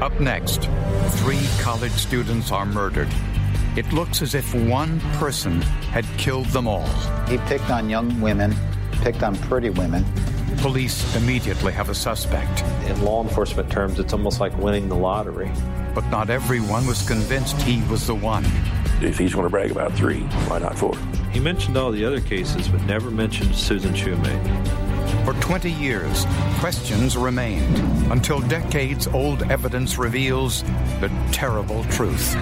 Up next, three college students are murdered. It looks as if one person had killed them all. He picked on young women, picked on pretty women. Police immediately have a suspect. In law enforcement terms, it's almost like winning the lottery. But not everyone was convinced he was the one. If he's going to brag about three, why not four? He mentioned all the other cases, but never mentioned Susan Shoemake. For 20 years, questions remained until decades old evidence reveals the terrible truth.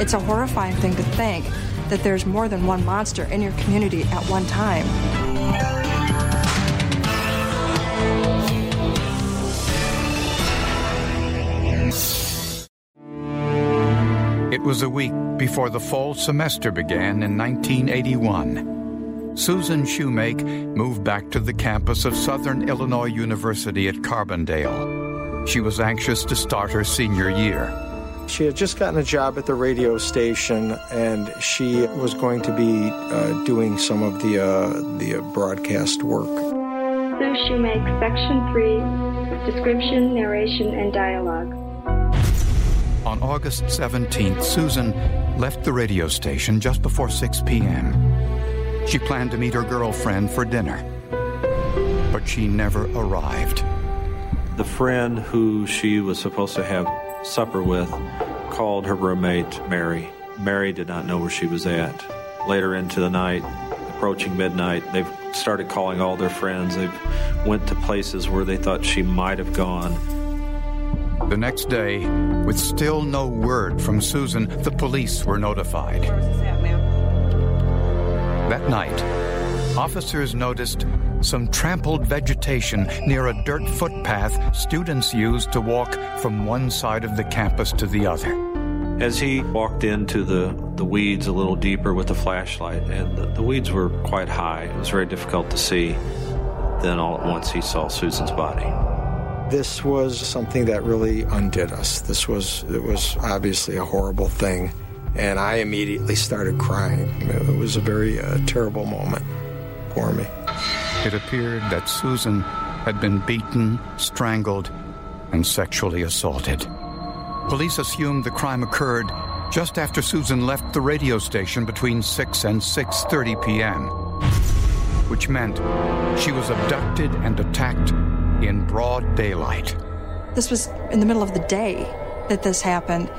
It's a horrifying thing to think that there's more than one monster in your community at one time. It was a week before the fall semester began in 1981. Susan Shoemake moved back to the campus of Southern Illinois University at Carbondale. She was anxious to start her senior year. She had just gotten a job at the radio station, and she was going to be uh, doing some of the uh, the uh, broadcast work. Sue Shoemake, Section 3, Description, Narration, and Dialogue. On August 17th, Susan left the radio station just before 6 p.m. She planned to meet her girlfriend for dinner, but she never arrived. The friend who she was supposed to have supper with called her roommate, Mary. Mary did not know where she was at. Later into the night, approaching midnight, they've started calling all their friends. They've went to places where they thought she might have gone. The next day, with still no word from Susan, the police were notified. That night, officers noticed some trampled vegetation near a dirt footpath students used to walk from one side of the campus to the other. As he walked into the, the weeds a little deeper with the flashlight, and the, the weeds were quite high, it was very difficult to see. Then all at once he saw Susan's body. This was something that really undid us. This was it was obviously a horrible thing, and I immediately started crying. It was a very uh, terrible moment for me. It appeared that Susan had been beaten, strangled, and sexually assaulted. Police assumed the crime occurred just after Susan left the radio station between 6 and 6:30 p.m., which meant she was abducted and attacked in broad daylight. This was in the middle of the day that this happened,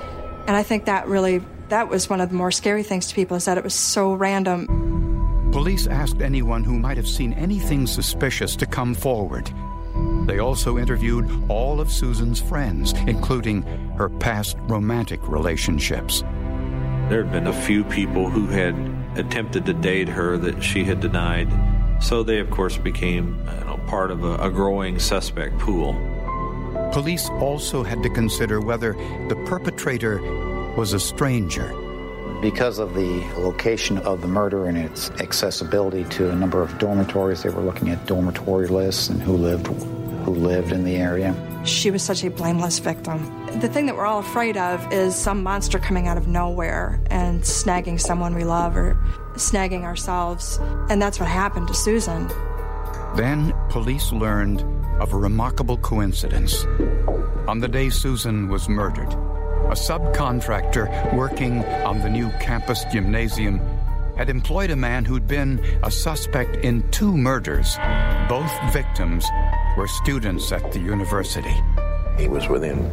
and I think that really that was one of the more scary things to people is that it was so random. Police asked anyone who might have seen anything suspicious to come forward. They also interviewed all of Susan's friends, including her past romantic relationships. There had been a few people who had attempted to date her that she had denied. So they, of course, became you know, part of a, a growing suspect pool. Police also had to consider whether the perpetrator was a stranger. Because of the location of the murder and its accessibility to a number of dormitories, they were looking at dormitory lists and who lived who lived in the area. She was such a blameless victim. The thing that we're all afraid of is some monster coming out of nowhere and snagging someone we love or snagging ourselves. And that's what happened to Susan. Then police learned of a remarkable coincidence. On the day Susan was murdered, a subcontractor working on the new campus gymnasium had employed a man who'd been a suspect in two murders. Both victims were students at the university. He was within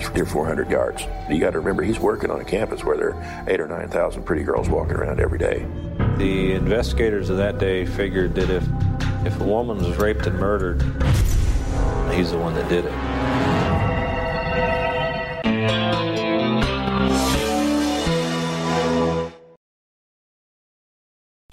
three or four hundred yards. You got to remember, he's working on a campus where there are eight or nine thousand pretty girls walking around every day. The investigators of that day figured that if if a woman was raped and murdered, he's the one that did it.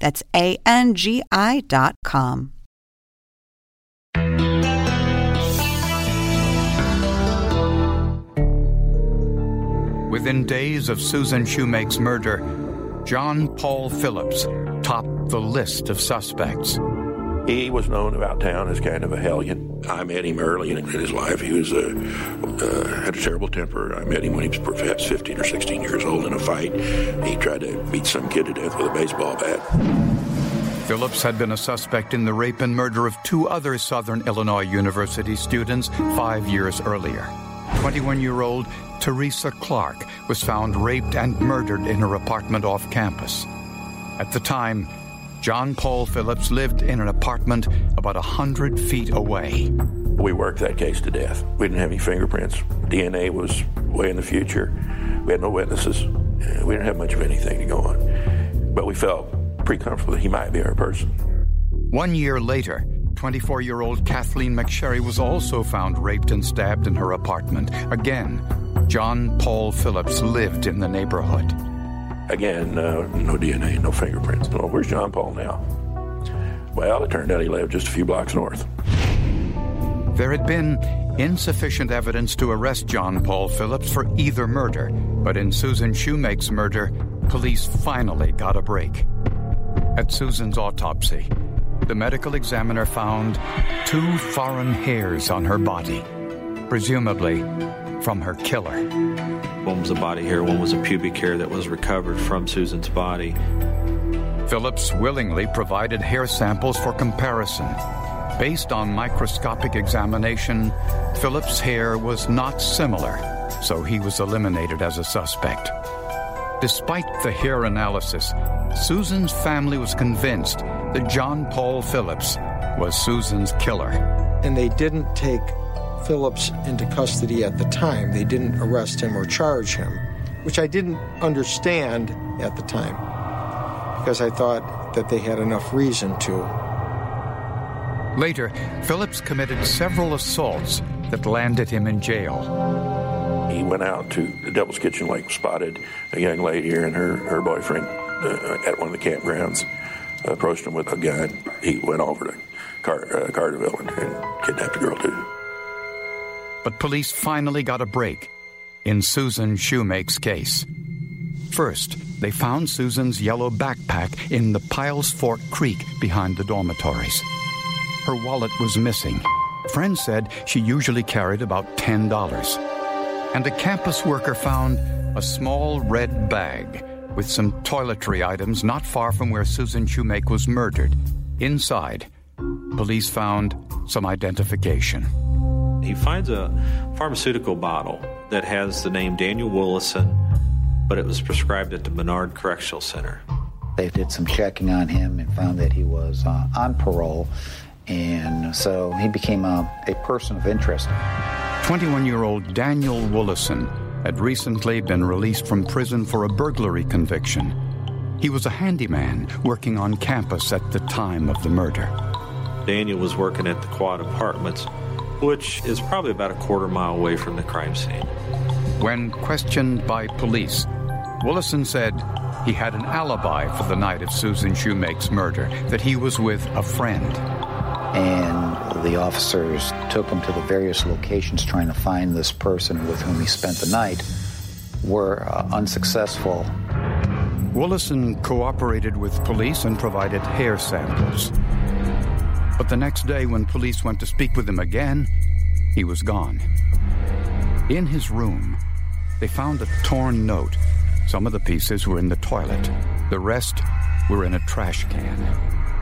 That's A N G I dot com. Within days of Susan Shoemake's murder, John Paul Phillips topped the list of suspects. He was known about town as kind of a hellion. I met him early in his life. He was uh, uh, had a terrible temper. I met him when he was perhaps 15 or 16 years old in a fight. He tried to beat some kid to death with a baseball bat. Phillips had been a suspect in the rape and murder of two other Southern Illinois University students five years earlier. 21 year old Teresa Clark was found raped and murdered in her apartment off campus. At the time, John Paul Phillips lived in an apartment about a hundred feet away. We worked that case to death. We didn't have any fingerprints. DNA was way in the future. We had no witnesses. Uh, We didn't have much of anything to go on. But we felt pretty comfortable that he might be our person. One year later, 24 year old Kathleen McSherry was also found raped and stabbed in her apartment. Again, John Paul Phillips lived in the neighborhood. Again, uh, no DNA, no fingerprints. Well, where's John Paul now? Well, it turned out he lived just a few blocks north. There had been insufficient evidence to arrest John Paul Phillips for either murder, but in Susan Shoemake's murder, police finally got a break. At Susan's autopsy, the medical examiner found two foreign hairs on her body, presumably from her killer. One was a body hair, one was a pubic hair that was recovered from Susan's body. Phillips willingly provided hair samples for comparison. Based on microscopic examination, Phillips' hair was not similar, so he was eliminated as a suspect. Despite the hair analysis, Susan's family was convinced that John Paul Phillips was Susan's killer. And they didn't take Phillips into custody at the time. They didn't arrest him or charge him, which I didn't understand at the time because I thought that they had enough reason to. Later, Phillips committed several assaults that landed him in jail. He went out to the Devil's Kitchen Lake, spotted a young lady and her, her boyfriend uh, at one of the campgrounds, approached him with a gun. He went over to Car- uh, Carterville and, and kidnapped a girl, too. But police finally got a break in Susan Shoemake's case. First, they found Susan's yellow backpack in the Piles Fork Creek behind the dormitories. Her wallet was missing. Friends said she usually carried about $10. And a campus worker found a small red bag with some toiletry items not far from where Susan Shoemake was murdered. Inside, police found some identification. He finds a pharmaceutical bottle that has the name Daniel Willison, but it was prescribed at the Menard Correctional Center. They did some checking on him and found that he was uh, on parole, and so he became a, a person of interest. 21 year old Daniel Woolison had recently been released from prison for a burglary conviction. He was a handyman working on campus at the time of the murder. Daniel was working at the Quad Apartments which is probably about a quarter mile away from the crime scene. When questioned by police, Willison said he had an alibi for the night of Susan Shoemake's murder, that he was with a friend. And the officers took him to the various locations trying to find this person with whom he spent the night, were uh, unsuccessful. Willison cooperated with police and provided hair samples. But the next day, when police went to speak with him again, he was gone. In his room, they found a torn note. Some of the pieces were in the toilet, the rest were in a trash can.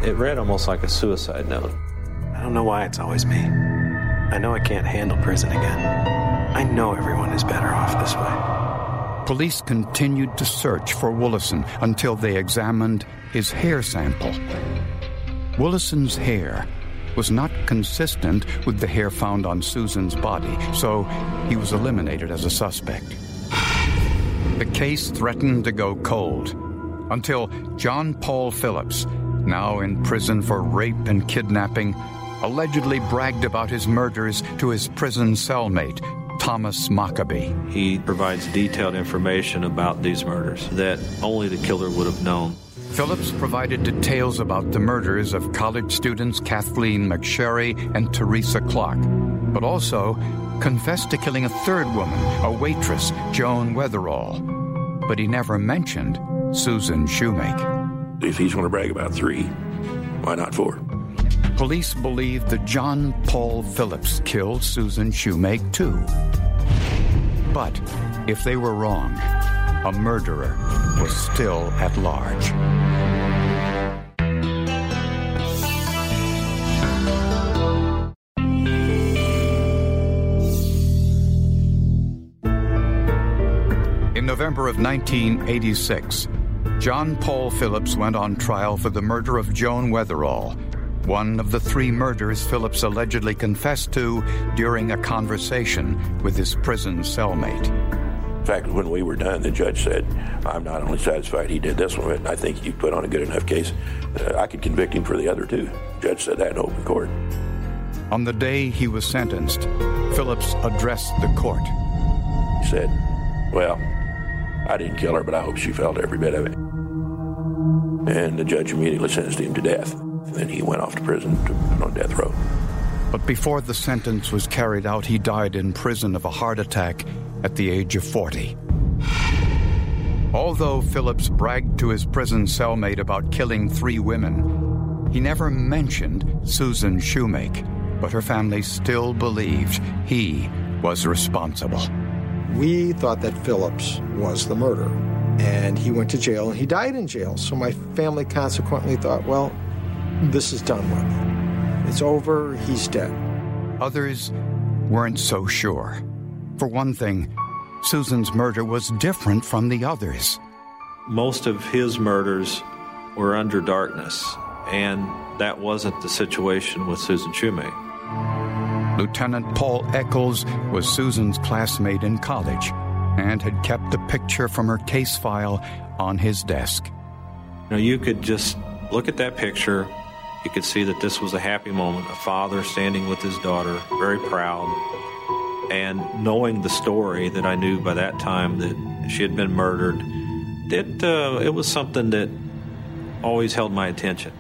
It read almost like a suicide note. I don't know why it's always me. I know I can't handle prison again. I know everyone is better off this way. Police continued to search for Woolison until they examined his hair sample. Willison's hair was not consistent with the hair found on Susan's body, so he was eliminated as a suspect. The case threatened to go cold until John Paul Phillips, now in prison for rape and kidnapping, allegedly bragged about his murders to his prison cellmate, Thomas Maccabee. He provides detailed information about these murders that only the killer would have known. Phillips provided details about the murders of college students Kathleen McSherry and Teresa Clark, but also confessed to killing a third woman, a waitress, Joan Weatherall. But he never mentioned Susan Shoemake. If he's going to brag about three, why not four? Police believe that John Paul Phillips killed Susan Shoemake too. But if they were wrong, a murderer was still at large. In November of 1986, John Paul Phillips went on trial for the murder of Joan Weatherall, one of the three murders Phillips allegedly confessed to during a conversation with his prison cellmate. In fact, when we were done, the judge said, I'm not only satisfied he did this one, but I think you put on a good enough case. Uh, I could convict him for the other two. The judge said that in open court. On the day he was sentenced, Phillips addressed the court. He said, Well, I didn't kill her, but I hope she felt every bit of it. And the judge immediately sentenced him to death. Then he went off to prison to, on death row. But before the sentence was carried out, he died in prison of a heart attack at the age of 40. Although Phillips bragged to his prison cellmate about killing three women, he never mentioned Susan Shoemake, but her family still believed he was responsible. We thought that Phillips was the murderer, and he went to jail and he died in jail. So my family consequently thought, well, this is done with. It's over, he's dead. Others weren't so sure. For one thing, Susan's murder was different from the others. Most of his murders were under darkness, and that wasn't the situation with Susan Shoemake. Lieutenant Paul Eccles was Susan's classmate in college and had kept the picture from her case file on his desk. Know, you could just look at that picture. You could see that this was a happy moment, a father standing with his daughter, very proud. And knowing the story that I knew by that time that she had been murdered, it, uh, it was something that always held my attention.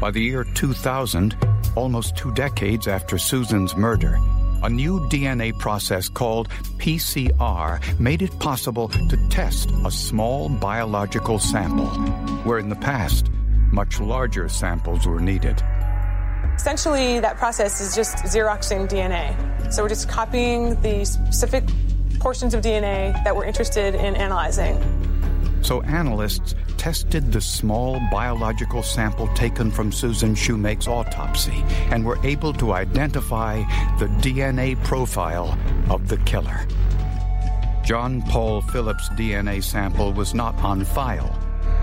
By the year 2000, almost two decades after Susan's murder, a new DNA process called PCR made it possible to test a small biological sample, where in the past, much larger samples were needed. Essentially, that process is just Xeroxing DNA. So we're just copying the specific portions of DNA that we're interested in analyzing. So analysts tested the small biological sample taken from Susan Shoemake's autopsy and were able to identify the DNA profile of the killer. John Paul Phillips' DNA sample was not on file,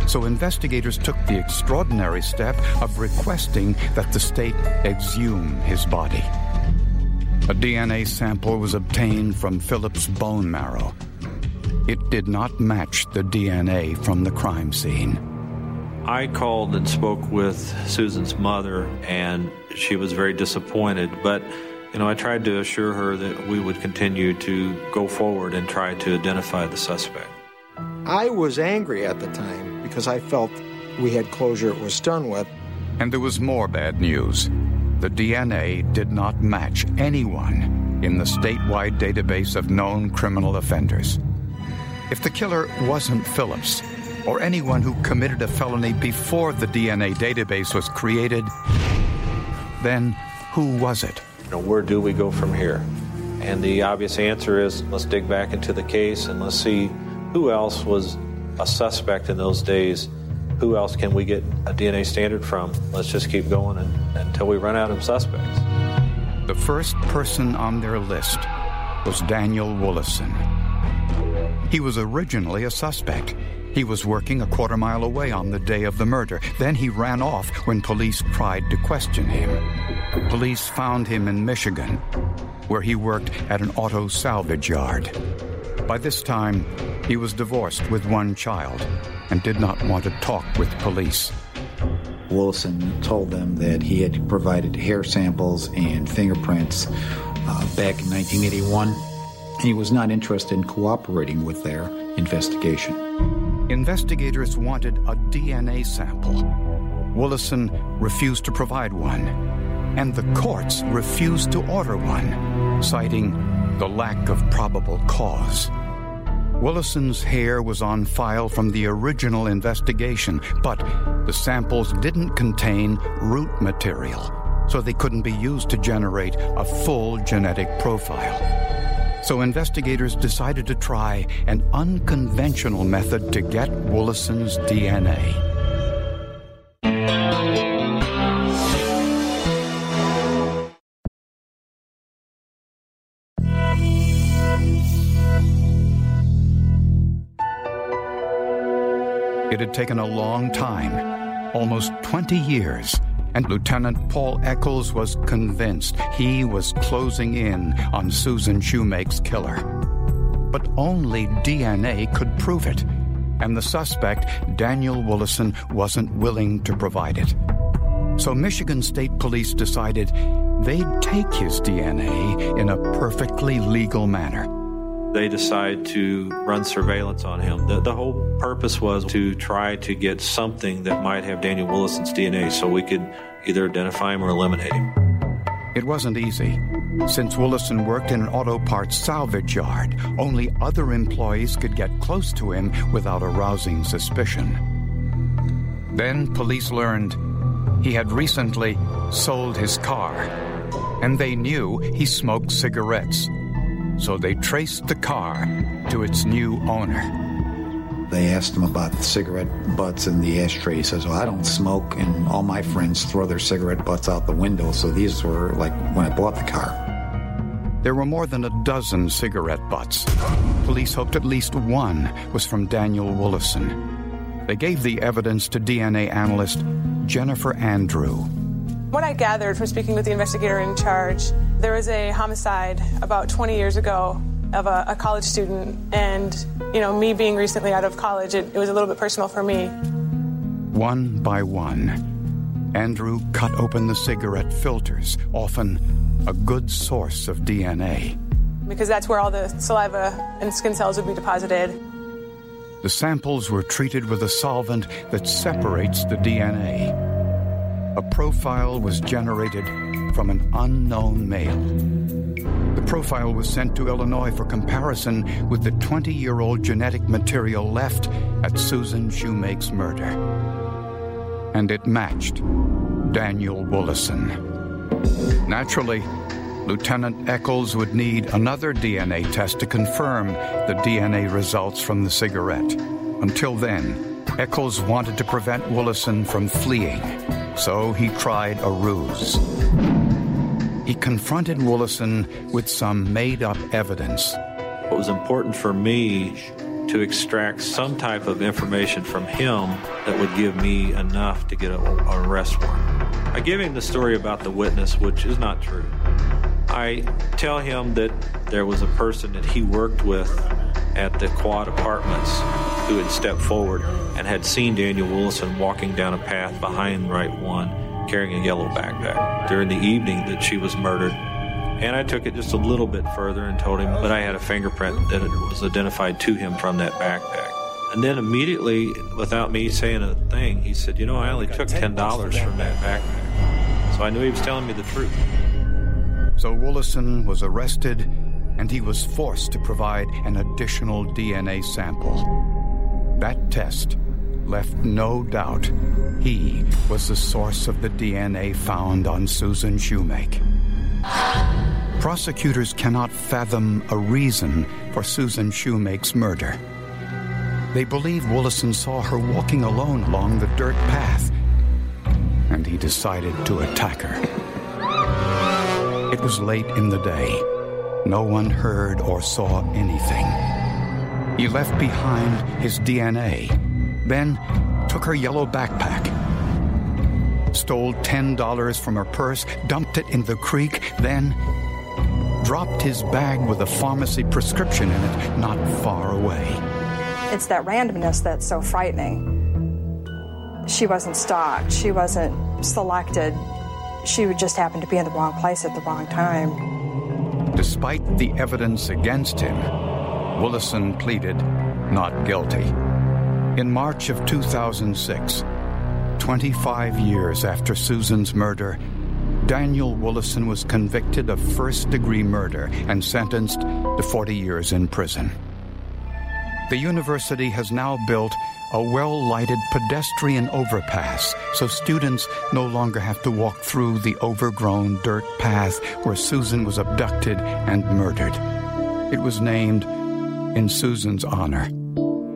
so investigators took the extraordinary step of requesting that the state exhume his body. A DNA sample was obtained from Phillips' bone marrow. It did not match the DNA from the crime scene. I called and spoke with Susan's mother, and she was very disappointed. But You know, I tried to assure her that we would continue to go forward and try to identify the suspect. I was angry at the time because I felt we had closure, it was done with. And there was more bad news. The DNA did not match anyone in the statewide database of known criminal offenders. If the killer wasn't Phillips, or anyone who committed a felony before the DNA database was created, then who was it? Know, where do we go from here? And the obvious answer is let's dig back into the case and let's see who else was a suspect in those days. Who else can we get a DNA standard from? Let's just keep going and, until we run out of suspects. The first person on their list was Daniel Woolison. He was originally a suspect. He was working a quarter mile away on the day of the murder. Then he ran off when police tried to question him. Police found him in Michigan, where he worked at an auto salvage yard. By this time, he was divorced with one child and did not want to talk with police. Woolison told them that he had provided hair samples and fingerprints uh, back in 1981. He was not interested in cooperating with their investigation. Investigators wanted a DNA sample. Woolison refused to provide one, and the courts refused to order one, citing the lack of probable cause. Woolison's hair was on file from the original investigation, but the samples didn't contain root material, so they couldn't be used to generate a full genetic profile. So investigators decided to try an unconventional method to get Woolison's DNA. It had taken a long time, almost 20 years, and Lieutenant Paul Eccles was convinced he was closing in on Susan Shoemake's killer. But only DNA could prove it, and the suspect, Daniel Woolison, wasn't willing to provide it. So Michigan State Police decided they'd take his DNA in a perfectly legal manner they decide to run surveillance on him. The, the, whole purpose was to try to get something that might have Daniel Woolison's DNA so we could either identify him or eliminate him. It wasn't easy. Since Woolison worked in an auto parts salvage yard, only other employees could get close to him without arousing suspicion. Then police learned he had recently sold his car, and they knew he smoked cigarettes so they traced the car to its new owner. They asked him about the cigarette butts in the ashtray. He says, Well, I don't smoke, and all my friends throw their cigarette butts out the window, so these were like when I bought the car. There were more than a dozen cigarette butts. Police hoped at least one was from Daniel Woolison. They gave the evidence to DNA analyst Jennifer Andrew. What I gathered from speaking with the investigator in charge, there was a homicide about 20 years ago of a, a college student, and you know, me being recently out of college, it, it was a little bit personal for me. One by one, Andrew cut open the cigarette filters, often a good source of DNA. Because that's where all the saliva and skin cells would be deposited. The samples were treated with a solvent that separates the DNA a profile was generated from an unknown male. The profile was sent to Illinois for comparison with the 20 year old genetic material left at Susan Shoemake's murder. And it matched Daniel Woolison. Naturally, Lieutenant Eccles would need another DNA test to confirm the DNA results from the cigarette. Until then, Eccles wanted to prevent Woolison from fleeing so he tried a ruse. He confronted Woolison with some made up evidence. It was important for me to extract some type of information from him that would give me enough to get an arrest warrant. I give him the story about the witness, which is not true. I tell him that there was a person that he worked with at the Quad Apartments who had stepped forward and had seen Daniel Woolison walking down a path behind Right One carrying a yellow backpack during the evening that she was murdered. And I took it just a little bit further and told him that I had a fingerprint that was identified to him from that backpack. And then immediately, without me saying a thing, he said, You know, I only took $10 from that backpack. So I knew he was telling me the truth. So Woolison was arrested and he was forced to provide an additional DNA sample. That test left no doubt he was the source of the DNA found on Susan Shoemake. Prosecutors cannot fathom a reason for Susan Shoemake's murder. They believe Woolison saw her walking alone along the dirt path, and he decided to attack her. It was late in the day. No one heard or saw anything. He left behind his DNA, then took her yellow backpack, stole $10 from her purse, dumped it in the creek, then dropped his bag with a pharmacy prescription in it not far away. It's that randomness that's so frightening. She wasn't stalked, she wasn't selected. She would just happen to be in the wrong place at the wrong time. Despite the evidence against him, Woolison pleaded not guilty. In March of 2006, 25 years after Susan's murder, Daniel Woolison was convicted of first degree murder and sentenced to 40 years in prison. The university has now built a well lighted pedestrian overpass so students no longer have to walk through the overgrown dirt path where Susan was abducted and murdered. It was named in Susan's honor.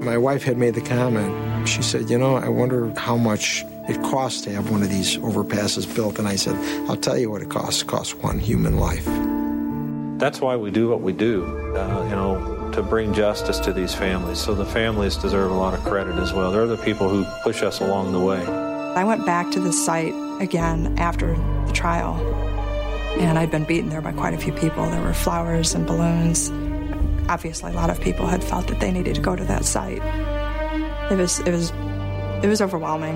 My wife had made the comment. She said, You know, I wonder how much it costs to have one of these overpasses built. And I said, I'll tell you what it costs. It costs one human life. That's why we do what we do, uh, you know, to bring justice to these families. So the families deserve a lot of credit as well. They're the people who push us along the way. I went back to the site again after the trial, and I'd been beaten there by quite a few people. There were flowers and balloons. Obviously, a lot of people had felt that they needed to go to that site. It was, it was, it was overwhelming.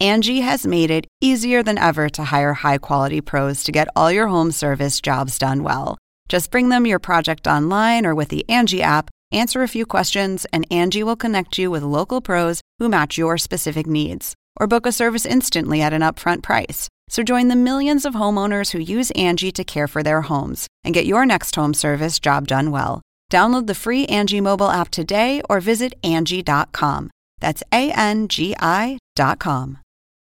Angie has made it easier than ever to hire high quality pros to get all your home service jobs done well. Just bring them your project online or with the Angie app, answer a few questions, and Angie will connect you with local pros who match your specific needs. Or book a service instantly at an upfront price. So join the millions of homeowners who use Angie to care for their homes and get your next home service job done well. Download the free Angie mobile app today or visit Angie.com. That's A N G I.com.